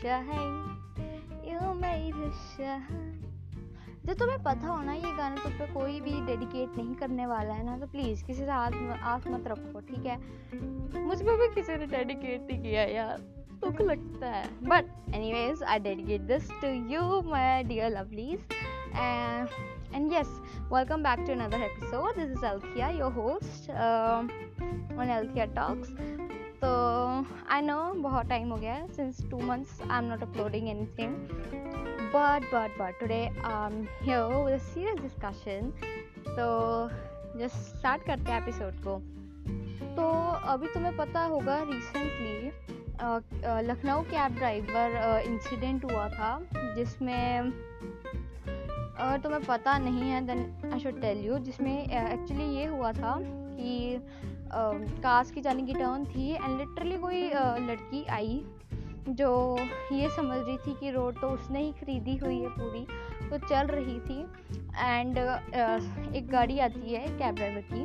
shine. You made shine. जो तुम्हें पता हो ना ये गाना, तुम पे कोई भी डेडिकेट नहीं करने वाला है ना तो प्लीज़ किसी से हाथ आस मत रखो, ठीक है? मुझ पर भी किसी ने डेडिकेट नहीं किया यार, दुख लगता है। But anyways I dedicate this to you my dear lovelies and yes welcome back to another episode this is Althea your host on Althea Talks तो आई नो बहुत टाइम हो गया है since two months I am not uploading anything but but here with a serious discussion. तो just start करते हैं episode को. तो अभी तुम्हें पता होगा recently Lucknow cab driver incident हुआ था, जिसमें अगर तुम्हें पता नहीं है then I should tell you जिसमें एक्चुअली ये हुआ था कि कास की जाने की टर्न थी एंड लिटरली कोई लड़की आई जो ये समझ रही थी कि रोड तो उसने ही खरीदी हुई है पूरी तो चल रही थी एंड एक गाड़ी आती है कैब ड्राइवर की,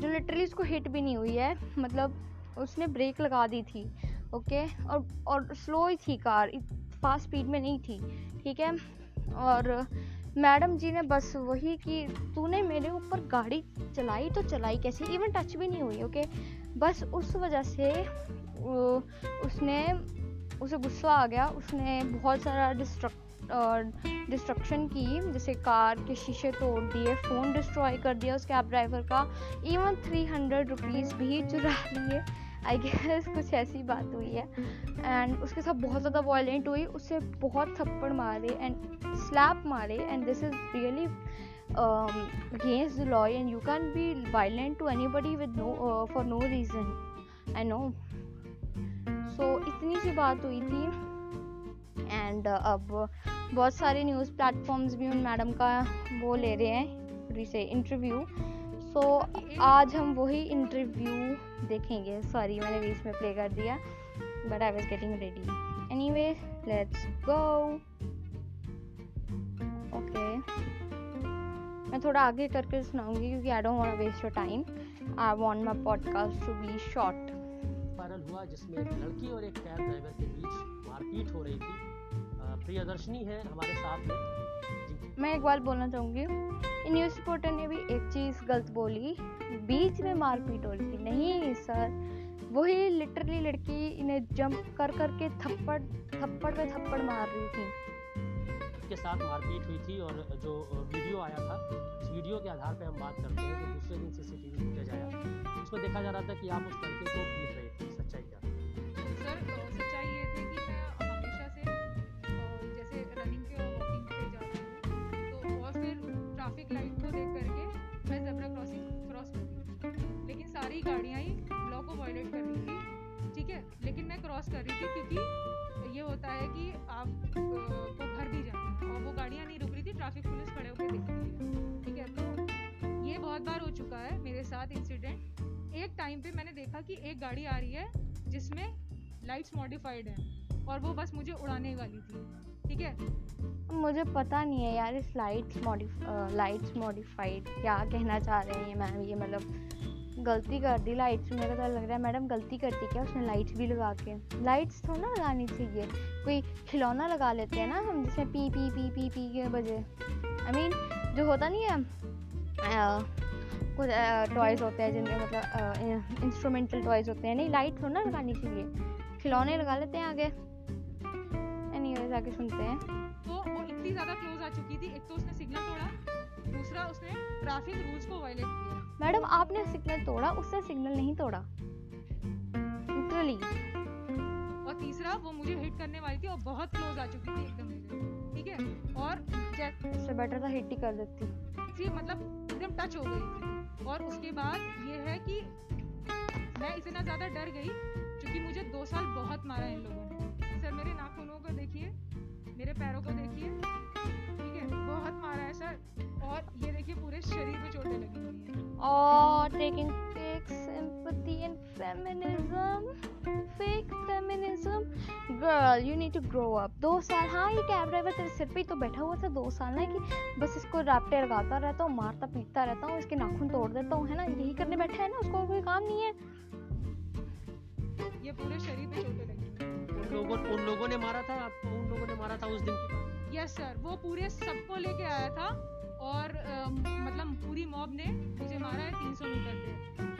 जो लिटरली उसको हिट भी नहीं हुई है मतलब उसने ब्रेक लगा दी थी ओके और और स्लो ही थी कार फास्ट स्पीड में नहीं थी, ठीक है? और मैडम जी ने बस वही कि तूने मेरे ऊपर गाड़ी चलाई तो चलाई कैसे? इवन टच भी नहीं हुई ओके बस उस वजह से उसने, उसे गुस्सा आ गया। उसने बहुत सारा डिस्ट्रक्ट डिस्ट्रक्शन की, जैसे कार के शीशे तोड़ दिए फ़ोन डिस्ट्रॉय कर दिया उस कैब ड्राइवर का। इवन थ्री हंड्रेड रुपीज़ भी चुरा लिए। आई गेस कुछ ऐसी बात हुई है। एंड उसके साथ बहुत ज़्यादा वायलेंट हुई उससे बहुत थप्पड़ मारे एंड स्लैप मारे and this is really against the law and you can be violent to anybody with no for no reason I know so इतनी सी बात हुई थी। एंड uh, अब बहुत सारे न्यूज़ प्लेटफॉर्म्स भी उन मैडम का वो ले रहे हैं इंटरव्यू सो so, आज हम वही इंटरव्यू देखेंगे। सॉरी मैंने बीच में प्ले कर दिया but I was getting ready anyway let's go okay मैं थोड़ा आगे करके सुनाऊँगी क्योंकि I don't want waste your time I want my podcast to be short viral हुआ जिसमें एक लड़की और एक कैब ड्राइवर के बीच मारपीट हो रही थी। प्रियदर्शनी है हमारे साथ में। मैं एक बात बोलना चाहूँगी। न्यूज़ रिपोर्टर ने भी एक चीज़ गलत बोली, बीच में मारपीट हो रही नहीं सर, वही लिटरली लड़की इन्हें जंप कर कर के थप्पड़ थप्पड़ पे थप्पड़ मार रही थी। के साथ मारपीट हुई थी और जो वीडियो आया था, उस वीडियो के आधार पे हम बात करते हैं जो दूसरे दिन सीसीटीवी फुटेज आया। उसमें देखा जा रहा था कि आप उस लड़के को पीट रहे थे, सच्चाई क्या? सारी गाड़ियाँ ही लॉ को वायलेट कर रही थी। ठीक है? लेकिन मैं क्रॉस कर रही थी क्योंकि ये होता है कि आप को घर भी जाना है और वो गाड़ियाँ नहीं रुक रही थी ट्रैफ़िक पुलिस खड़े होकर देख रही है ठीक है? तो ये बहुत बार हो चुका है मेरे साथ इंसिडेंट एक टाइम पे मैंने देखा कि एक गाड़ी आ रही है जिसमें लाइट्स मॉडिफाइड है और वो बस मुझे उड़ाने वाली थी। ठीक है? मुझे पता नहीं है यार, इस लाइट्स मॉडिफ लाइट्स मॉडिफाइड क्या कहना चाह रहे हैं मैम, ये मतलब गलती कर दी लाइट्स मेरा तो लग रहा है मैडम गलती करती क्या? उसने लाइट्स भी लगा के। लाइट्स थोड़ा ना लगानी चाहिए। कोई खिलौना लगा लेते हैं ना हम जिसमें P P P P P के बजे। आई I मीन mean, जो होता नहीं है कुछ टॉयज़ होते हैं जिनमें मतलब इंस्ट्रूमेंटल टॉयज़ होते हैं। नहीं लाइट थोड़ा ना लगानी चाहिए। खिलौने लगा लेते हैं आगे। एनीवेज आगे सुनते हैं। तो वो इतनी ज़्यादा क्लोज आ चुकी थी। एक तो उसने दूसरा उसने? ट्रैफ़िक रूल्स को वायलेट किया। मैडम आपने सिग्नल तोड़ा उसने सिग्नल नहीं तोड़ा। लिटरली और तीसरा वो मुझे हिट करने वाली थी और बहुत क्लोज आ चुकी थी एकदम ठीक है? और इससे बेटर था हिट ही कर देती। थी मतलब एकदम टच हो गई थी। और उसके बाद ये है कि मैं इतना ज़्यादा डर गई क्योंकि मुझे दो साल बहुत मारा इन लोगों ने। सर मेरे नाखूनों को देखिए। मेरे पैरों को देखिए। बहुत मारा है सर। और ये देखिए पूरे शरीर में चोटें लगी हुई हैं। और taking fake sympathy and feminism fake feminism. Girl you need to grow up. दो साल हाँ ये कैब ड्राइवर तेरे सिर पे ही तो बैठा हुआ था दो साल ना कि बस इसको रैप्टे लगाता रहता हूँ मारता पीटता रहता हूँ इसके नाखून तोड़ देता हूँ है ना? यही करने बैठा है ना? उसको कोई काम नहीं है। ये पूरे शरीर पे चोटें लगी उन लोगों उन लोगों ने मारा था आपको उन लोगों ने मारा था उस दिन की यस सर वो पूरे सबको लेके आया था और अ, मतलब पूरी मॉब ने मुझे मारा है 300 मीटर पे।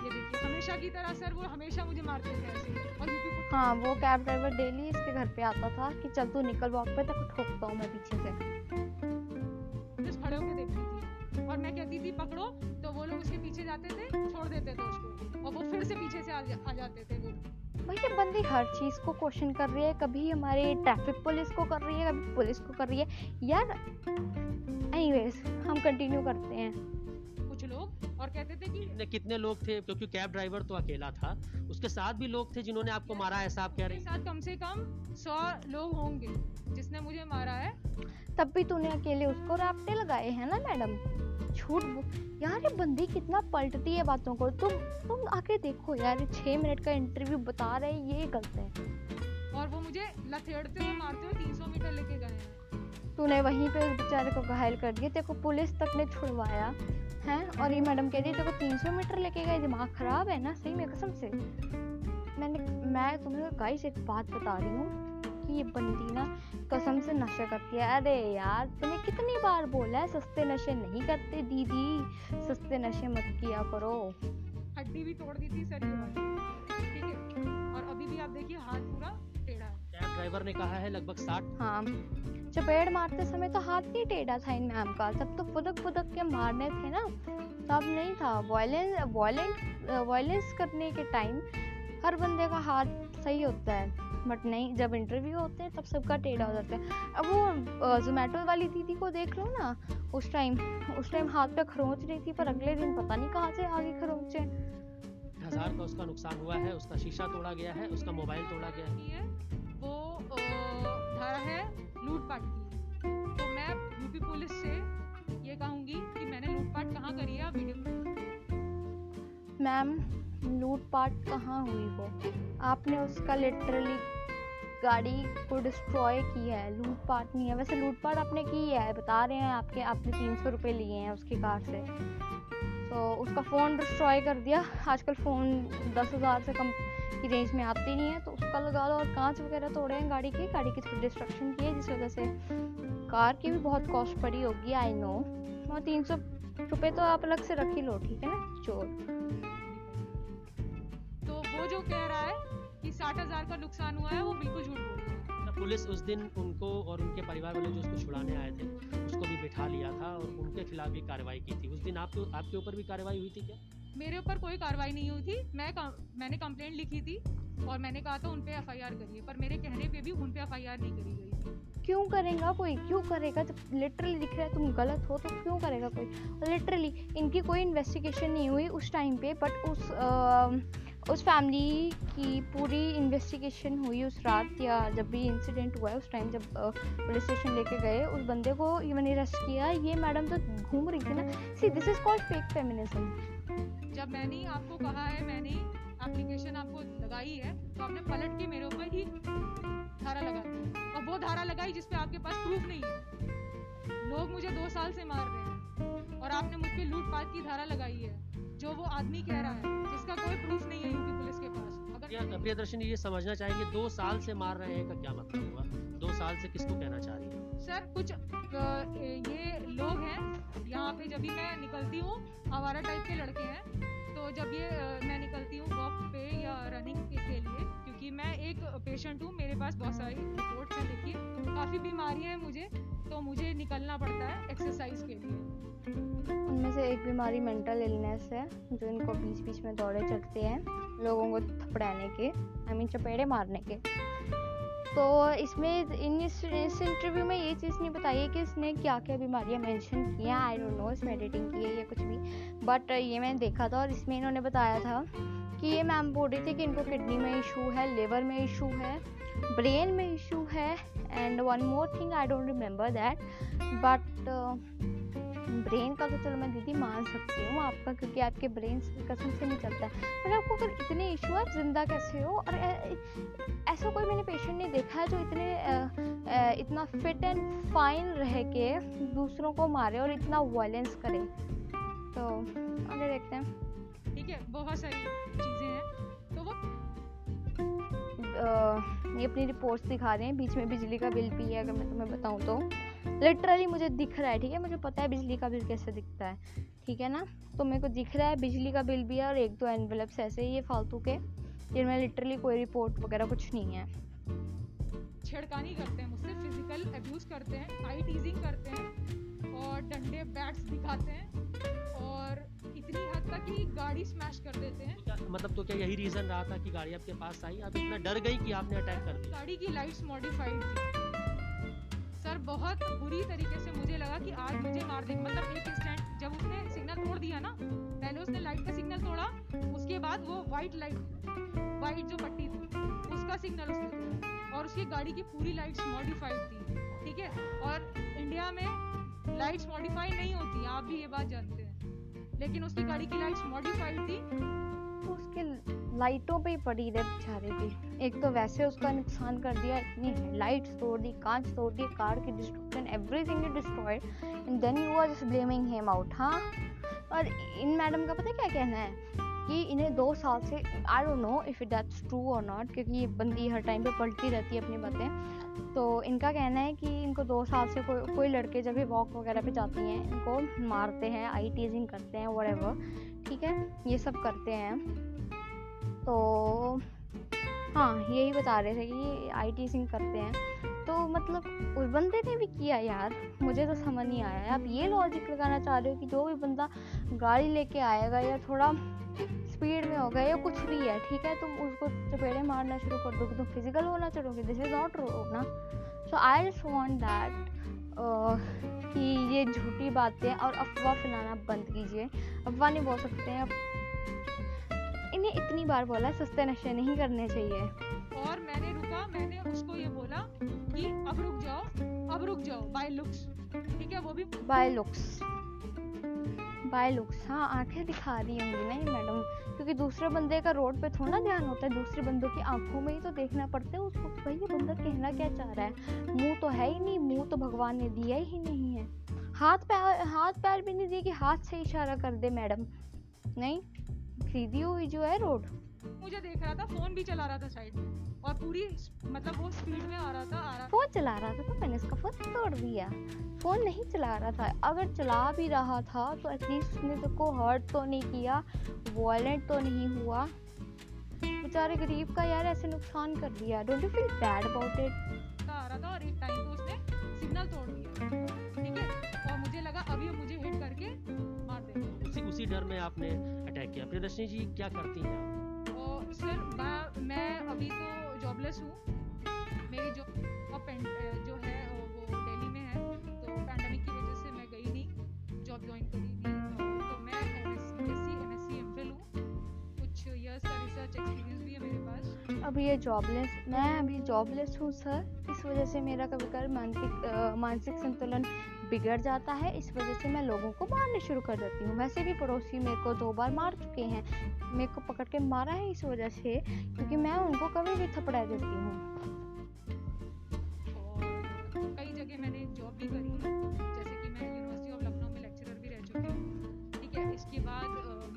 ये देखिए हमेशा की तरह सर वो हमेशा मुझे मारते थे ऐसे और हाँ वो कैब ड्राइवर डेली इसके घर पे आता था कि चल तू निकल वॉक पे तक ठोकता हूँ मैं पीछे से। पुलिस खड़े होकर देखती थी। और मैं कहती थी पकड़ो। तो वो लोग उसके पीछे जाते थे छोड़ देते थे उसको। और वो फिर से पीछे से आ, जा, आ जाते थे वो। भाई ये बंदी हर चीज़ को क्वेश्चन कर रही है कभी हमारे ट्रैफ़िक पुलिस को कर रही है कभी पुलिस को कर रही है। यार एनीवेज हम कंटिन्यू करते हैं। कुछ लोग और कहते थे कि कितने कितने लोग थे क्योंकि कैब ड्राइवर तो अकेला था। उसके साथ भी लोग थे जिन्होंने आपको मारा ऐसा आप कह रही साथ कम से कम सौ लोग होंगे जिसने मुझे मारा है। तब भी तूने अकेले उसको रापटे लगाए हैं ना मैडम? झूठ यार ये बंदी कितना पलटती है बातों को। तुम तुम आके देखो यार ये छः मिनट का इंटरव्यू बता रहे ये गलत है। और वो मुझे लथेड़ते हुए मारते हुए 300 मीटर लेके गए हैं। तूने वहीं पे उस बेचारे को घायल कर दिया तेरे को पुलिस तक ने छुड़वाया हैं? और ये मैडम कह रही तेरे को 300 मीटर लेके गए दिमाग खराब है ना? सही में कसम से। मैंने मैं तुम्हें गाइस एक बात बता रही हूँ। कि ये बंदी ना कसम से नशा करती है। अरे यार तुम्हें कितनी बार बोला है सस्ते नशे नहीं करते दीदी? सस्ते नशे मत किया करो। हड्डी भी तोड़ दी थी सर ठीक है? और अभी भी आप देखिए हाथ पूरा टेढ़ा है। कैब ड्राइवर ने कहा है लगभग साठ। हाँ चपेड़ मारते समय तो हाथ नहीं टेढ़ा था इन मैम का। तब तो फुदक फुदक के मारने थे ना। तब नहीं था। वायलेंस वायलेंट वायलेंस करने के टाइम हर बंदे का हाथ सही होता है। बट नहीं जब इंटरव्यू होते हैं तब सबका टेढ़ा हो जाता है। अब वो जोमेटो वाली दीदी को देख लो ना उस टाइम उस टाइम हाथ पे खरोंच रही थी पर अगले दिन पता नहीं कहाँ से आगे खरोंचे। हज़ार का उसका नुकसान हुआ है उसका शीशा तोड़ा गया है उसका मोबाइल तोड़ा गया है। वो धारा है लूटपाट की। तो मैं यूपी पुलिस से ये कहूँगी कि मैंने लूटपाट कहाँ करी है वीडियो मैम लूटपाट कहाँ हुई वो? आपने उसका लिटरली गाड़ी को डिस्ट्रॉय किया है, लूटपाट नहीं है। वैसे लूटपाट आपने की है, बता रहे हैं आपके, आपने तीन सौ रुपये लिए हैं उसकी कार से। तो उसका फ़ोन डिस्ट्रॉय कर दिया। आजकल फ़ोन दस हज़ार से कम की रेंज में आते नहीं है तो उसका लगा लो और कांच वगैरह तोड़े हैं गाड़ी के। गाड़ी की डिस्ट्रक्शन की है, जिस वजह से कार की भी बहुत कॉस्ट पड़ी होगी आई नो और तीन सौ रुपये तो आप अलग से रख ही लो, ठीक है ना? चोर। तो वो जो कह रहा है कि साठ हज़ार का नुकसान हुआ है वो बिल्कुल झूठ बोल रहा है। तो पुलिस उस दिन उनको और उनके परिवार वाले जो उसको छुड़ाने आए थे उसको भी बिठा लिया था और उनके खिलाफ भी कार्रवाई की थी। उस दिन आपके आपके ऊपर भी कार्रवाई हुई थी क्या? मेरे ऊपर कोई कार्रवाई नहीं हुई थी। मैं मैंने कंप्लेंट लिखी थी और मैंने कहा था उन पे एफआईआर करिए पर मेरे कहने पे भी उन पे एफआईआर नहीं करी गई थी। क्यों करेगा कोई? क्यों करेगा? जब लिटरली दिख रहा है तुम गलत हो तो क्यों करेगा कोई? लिटरली इनकी कोई इन्वेस्टिगेशन नहीं हुई उस टाइम पे बट उस अ, उस फैमिली की पूरी इन्वेस्टिगेशन हुई उस रात या जब भी इंसिडेंट हुआ है उस टाइम जब पुलिस स्टेशन लेके गए उस बंदे को इवन अरेस्ट किया। ये मैडम तो घूम रही थी ना। See this is called fake feminism जब मैंने आपको कहा है मैंने एप्लीकेशन आपको लगाई है तो आपने पलट के मेरे ऊपर ही धारा लगा दी। और वो धारा लगाई जिसपे आपके पास प्रूफ नहीं है। लोग मुझे दो साल से मार रहे हैं और आपने मुझ पे लूटपाट की धारा लगाई है। जो वो आदमी कह रहा है जिसका कोई प्रूफ नहीं है यूपी पुलिस के पास। अगर प्रिया प्रियदर्शनी ये समझना चाहेंगे दो साल से मार रहे हैं का क्या मतलब हुआ? दो साल से किसको कहना चाह रही है? सर कुछ ये लोग हैं यहाँ पे जब भी मैं निकलती हूँ आवारा टाइप के लड़के हैं तो जब ये मैं निकलती हूँ वॉक पे या रनिंग के, के लिए क्योंकि मैं एक पेशेंट हूँ मेरे पास बहुत सारी रिपोर्ट्स हैं देखिए काफ़ी बीमारियाँ हैं मुझे मुझे निकलना पड़ता है एक्सरसाइज के लिए। उनमें से एक बीमारी मेंटल इलनेस है जो इनको बीच बीच में दौड़े चढ़ते हैं लोगों को थपड़ाने के आई मीन चपेड़े मारने के। तो इसमें इन इस, इस इंटरव्यू में ये चीज़ नहीं बताई है कि इसने क्या क्या बीमारियाँ मेंशन की हैं आई डोंट नो इसमें एडिटिंग की है या कुछ भी। बट ये मैंने देखा था और इसमें इन्होंने बताया था कि ये मैम बोल रही थी कि इनको किडनी में इशू है लिवर में इशू है। ब्रेन में इशू है. And one more thing I don't remember that but brain का तो चलो मैं दीदी मान सकती हूँ आपका, क्योंकि आपके ब्रेन कसम से नहीं चलता. है पर आपको अगर इतने इशू आप ज़िंदा कैसे हो? और ऐसा कोई मैंने पेशेंट नहीं देखा है जो इतने इतना फिट एंड फाइन रह के दूसरों को मारे और इतना वायलेंस करे. तो आगे देखते हैं. ठीक है, बहुत सारी चीज़ें हैं. तो वो ये अपनी रिपोर्ट्स दिखा रहे हैं बीच में बिजली का बिल भी है, अगर मैं तुम्हें बताऊँ तो। लिटरली मुझे दिख रहा है, ठीक है? मुझे पता है बिजली का बिल कैसे दिखता है, ठीक है ना? तो मेरे को दिख रहा है बिजली का बिल भी है और एक दो एनवेलप्स ऐसे ही है फालतू के, जिनमें लिटरली कोई रिपोर्ट वगैरह कुछ नहीं है। छेड़खानी करते हैं मुझसे फ़िज़िकल अब्यूज करते हैं आई टीजिंग करते हैं और डंडे बैट्स दिखाते हैं और इतनी हद तक कि गाड़ी स्मैश कर देते हैं। मतलब तो क्या यही रीजन रहा था कि गाड़ी आपके पास आई? आप इतना डर गई कि आपने अटैक कर दिया गाड़ी की लाइट्स मॉडिफाइड थी। सर बहुत बुरी तरीके से मुझे लगा कि आज मुझे मार देंगे। मतलब एक इंस्टेंट जब उसने सिग्नल तोड़ दिया ना पहले उसने लाइट का सिग्नल तोड़ा उसके बाद वो वाइट लाइट वाइट जो पट्टी थी उसका सिग्नल उसने तोड़ा। और उसकी गाड़ी की पूरी लाइट्स मॉडिफाइड थी। ठीक है? और इंडिया में लाइट्स मॉडिफाई नहीं होती आप भी ये बात जानते हैं। लेकिन उसकी गाड़ी की लाइट्स मॉडिफाइड थी। उसके लाइटों पे ही पड़ी रहे बेचारे की। एक तो वैसे उसका नुकसान कर दिया, इतनी हेडलाइट्स तोड़ दी, कांच तोड़ दी कार की destruction everything is destroyed and then you are just blaming him out हाँ? और इन मैडम का पता क्या कहना है? कि इन्हें दो साल से I don't know if that's true और नॉट क्योंकि ये बंदी हर टाइम पे पलटती रहती है अपनी बातें। तो इनका कहना है कि इनको दो साल से कोई कोई लड़के जब भी वॉक वगैरह पे जाती हैं, इनको मारते हैं आई टीजिंग करते हैं वट ठीक है? ये सब करते हैं। तो हाँ यही बता रहे थे कि आई टीजिंग करते हैं। तो मतलब उस बंदे ने भी किया यार, मुझे तो समझ नहीं आया। आप ये लॉजिक लगाना चाह रहे हो कि जो भी बंदा गाड़ी लेके आएगा या थोड़ा स्पीड में होगा या कुछ भी है ठीक है? तुम उसको चपेड़े मारना शुरू कर दोगे तुम फ़िज़िकल होना चाहोगे दिस इज़ नॉट रोड ना? So I just want that कि ये झूठी बातें और अफवाह फैलाना बंद कीजिए। अफवाह नहीं बोल सकते हैं। इन्हें इतनी बार बोला सस्ते नशे नहीं करने चाहिए। और मैंने रुका मैंने उसको ये बोला कि अब रुक जाओ अब रुक जाओ बाय लुक्स ठीक है? वो भी बाय लुक्स बाय लुक्स। हाँ आँखें दिखा रही होंगी। ना ये मैडम क्योंकि दूसरे बंदे का रोड पे थोड़ा ध्यान होता है दूसरे बंदों की आँखों में ही तो देखना पड़ता है उसको भाई ये बंदा कहना क्या चाह रहा है? मुँह तो है ही नहीं मुँह तो भगवान ने दिया ही नहीं है। हाथ पैर हाथ पैर भी नहीं दिए कि हाथ से इशारा कर दे मैडम। नहीं सीधी हुई जो है रोड। मुझे देख रहा था फ़ोन भी चला रहा था साइड में और पूरी मतलब वो स्पीड में आ रहा था आ रहा चला रहा था तो मैंने उसका फ़ोन तोड़ दिया। फ़ोन नहीं चला रहा था। अगर चला भी रहा था तो एटलीस्ट उसने तो को हर्ट तो नहीं किया वॉयलेंट तो नहीं हुआ। बेचारे गरीब का यार ऐसे नुकसान कर दिया। Don't you feel bad about it आ रहा था और एक टाइम पे उसने सिग्नल तोड़ दिया। ठीक है? और मुझे लगा अभी मुझे हिट करके मार देगा। उसी उसी डर में आपने अटैक किया। प्रियदर्शनी जी क्या करती हैं आप? सर मैं मैं अभी तो जॉबलेस हूँ। मेरी जो पेंट जो है वो दिल्ली में है तो पैंडमिक की वजह से मैं गई नहीं जॉब ज्वाइन करी नहीं तो मैं हूँ। कुछ का रिसर्च एक्सपीरियंस भी है मेरे पास। अभी ये जॉबलेस मैं अभी जॉबलेस हूँ सर इस वजह से मेरा कभी कभी मानसिक मानसिक संतुलन बिगड़ जाता है। इस वजह से मैं लोगों को मारने शुरू कर देती हूँ। वैसे भी पड़ोसी मेरे को दो बार मार चुके हैं। मेरे को पकड़ के मारा है इस वजह से, क्योंकि मैं उनको कभी भी थपड़ा देती हूँ। करी जैसे कि मैं यूनिवर्सिटी ऑफ़ लखनऊ में लेक्चरर भी रह चुकी हूँ। ठीक है, इसके बाद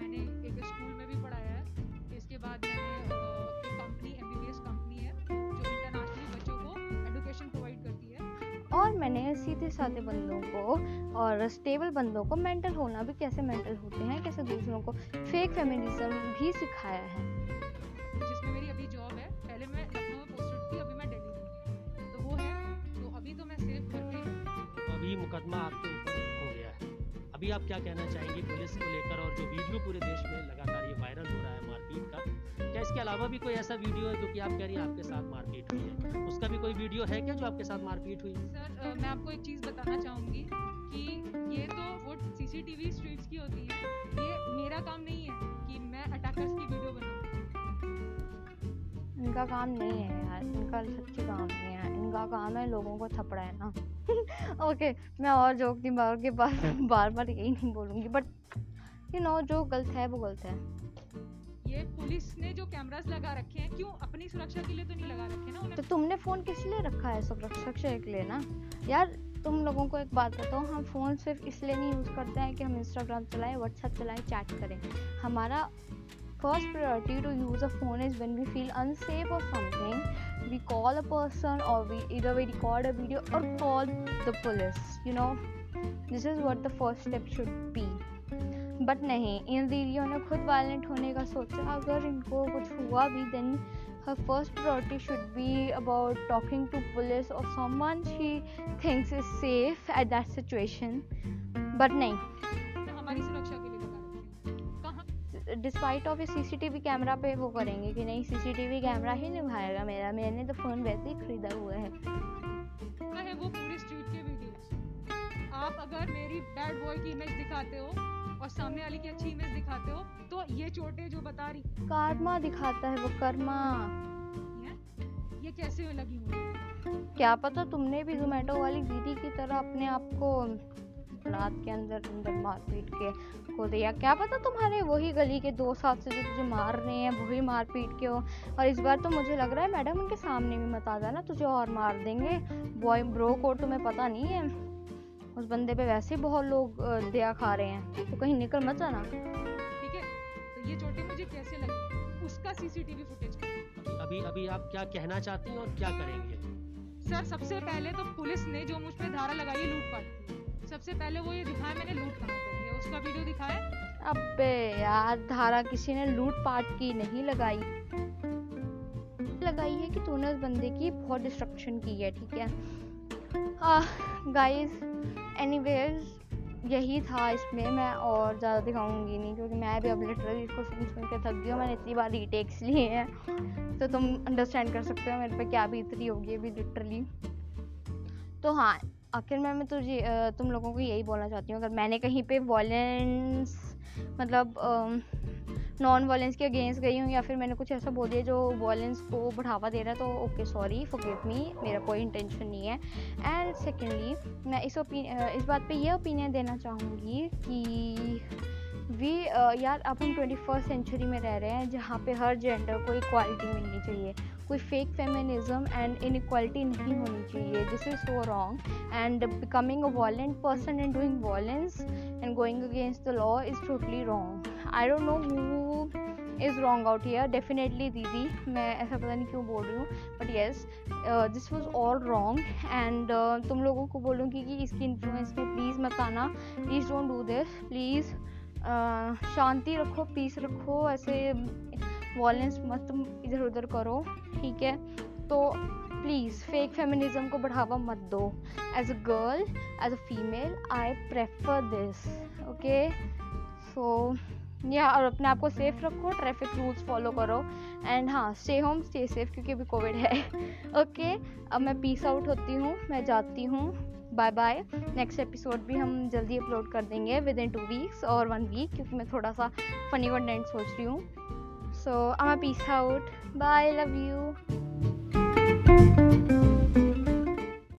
मैंने एक स्कूल में भी पढ़ाया है। इसके बाद मैंने एक कंपनी एम कंपनी है, जो इंटरनेशनली बच्चों को एजुकेशन प्रोवाइड करती है। और मैंने सीधे साधे बंदों को और स्टेबल बंदों को मेंटल होना भी कैसे मेंटल होते हैं, कैसे दूसरों को फेक फेमिनिज्म भी सिखाया है। अभी आप क्या कहना चाहेंगे पुलिस को लेकर और जो वीडियो पूरे देश में लगातार ये वायरल हो रहा है मारपीट का? क्या इसके अलावा भी कोई ऐसा वीडियो है जो कि आप कह रही है आपके साथ मारपीट हुई है? उसका भी कोई वीडियो है क्या जो आपके साथ मारपीट हुई? सर मैं आपको एक चीज़ बताना चाहूँगी कि ये तो वो सीसीटीवी स्ट्रीट्स की होती है। ये मेरा काम नहीं इनका काम नहीं है यार इनका सच्ची काम नहीं है इनका काम है लोगों को थपड़ा है ना ओके मैं और जोक नहीं बार के बार बार बार यही नहीं बोलूँगी बट यू नो जो गलत है वो गलत है। ये पुलिस ने जो कैमरास लगा रखे हैं क्यों अपनी सुरक्षा के लिए तो नहीं लगा रखे ना तो तुमने फ़ोन किस लिए रखा है सुरक्षा के लिए ना? यार तुम लोगों को एक बात बताओ हम फ़ोन सिर्फ़ इसलिए नहीं यूज़ करते हैं कि हम इंस्टाग्राम चलाएँ व्हाट्सएप चलाएँ चैट करें। हमारा first priority to use a phone is when we feel unsafe or something we call a person or we either we record a video or call the police you know this is what the first step should be but नहीं इन दीदियों ने खुद violent होने का सोचा अगर इनको कुछ हुआ भी then her first priority should be about talking to police or someone she thinks is safe at that situation but नहीं डिस्पाइट ऑफ़ सीसीटीवी कैमरा पे वो करेंगे कि नहीं सीसीटीवी कैमरा ही निभाएगा मेरा। मैंने तो फ़ोन वैसे ही खरीदा हुआ है। है वो पूरे स्ट्रीट के वीडियोस आप अगर मेरी बैड बॉय की इमेज दिखाते हो और सामने वाले की अच्छी इमेज दिखाते हो तो ये चोटें जो बता रही कर्मा दिखाता है वो कर्मा। ये? कैसे लगी मुझे? क्या पता तुमने भी जोमेटो वाली दीदी की तरह अपने आप को रात के अंदर अंदर मार पीट के खो दिया। क्या पता तुम्हारे वही गली के दो साथ से जो तुझे मार रहे हैं वही मार पीट के हो। और इस बार तो मुझे लग रहा है मैडम उनके सामने भी मत आ जाना तुझे और मार देंगे। बॉय ब्रो को तुम्हें पता नहीं है। उस बंदे पे वैसे ही बहुत लोग दया खा रहे हैं। तो कहीं निकल मत जाना। ठीक है? तो ये चोटें मुझे कैसे लगी? उसका सीसीटीवी फुटेज अभी अभी अभी आप क्या कहना चाहती हैं और क्या करेंगे? सर सबसे पहले तो पुलिस ने जो मुझ पे धारा लगाई लूटपाट की। सबसे पहले वो ये दिखाया मैंने लूट कहाँ करी है, उसका वीडियो दिखाया? अबे यार, धारा किसी ने लूट पाट की नहीं लगाई। लगाई है कि तूने उस बंदे की बहुत डिस्ट्रक्शन की है, ठीक है? गाइस एनीवेज यही था इसमें, मैं और ज़्यादा दिखाऊँगी नहीं, क्योंकि मैं भी अब लिटरली इसको सुन सुन के थक गई हूँ, मैंने इतनी बार रीटेक्स लिए हैं। तो तुम अंडरस्टैंड कर सकते हो मेरे पे क्या बीत रही होगी अभी लिटरली तो हाँ आखिर में, मैं तुझे तुम लोगों को यही बोलना चाहती हूँ, अगर मैंने कहीं पे वॉलेंस मतलब नॉन वॉलेंस के अगेंस्ट गई हूँ, या फिर मैंने कुछ ऐसा बोल दिया जो वॉलेंस को बढ़ावा दे रहा है तो ओके सॉरी फॉरगिव मी मेरा कोई इंटेंशन नहीं है। एंड सेकेंडली मैं इस इस बात पे ये ओपिनियन देना चाहूँगी कि वी यार अब हम ट्वेंटी फ़र्स्ट सेंचुरी में रह रहे हैं, जहाँ पे हर जेंडर को इक्वालिटी मिलनी चाहिए। कोई फेक फेमिनिज्म एंड इनक्वालिटी नहीं होनी चाहिए। This is so wrong and becoming a violent person and doing violence and going against the law is totally wrong I don't know who is wrong out here definitely दीदी मैं ऐसा पता नहीं क्यों बोल रही हूँ but yes this was all wrong and तुम लोगों को बोलूँगी कि इसकी इन्फ्लुएंस में प्लीज़ मत आना. Please don't do this please शांति रखो पीस रखो, ऐसे वॉलेंस मत तुम इधर उधर करो ठीक है? तो प्लीज़ फेक फेमिनिज्म को बढ़ावा मत दो। As a girl as a female I prefer this okay so या और अपने आप को सेफ़ रखो ट्रैफ़िक रूल्स फॉलो करो। एंड हाँ स्टे होम स्टे सेफ़ क्योंकि अभी कोविड है। ओके okay, अब मैं पीस आउट होती हूँ मैं जाती हूँ। बाय बाय नेक्स्ट एपिसोड भी हम जल्दी अपलोड कर देंगे विद इन टू वीक्स और वन वीक क्योंकि मैं थोड़ा सा फनी कंटेंट सोच रही हूँ। So, I'm going to peace out. Bye. Love you.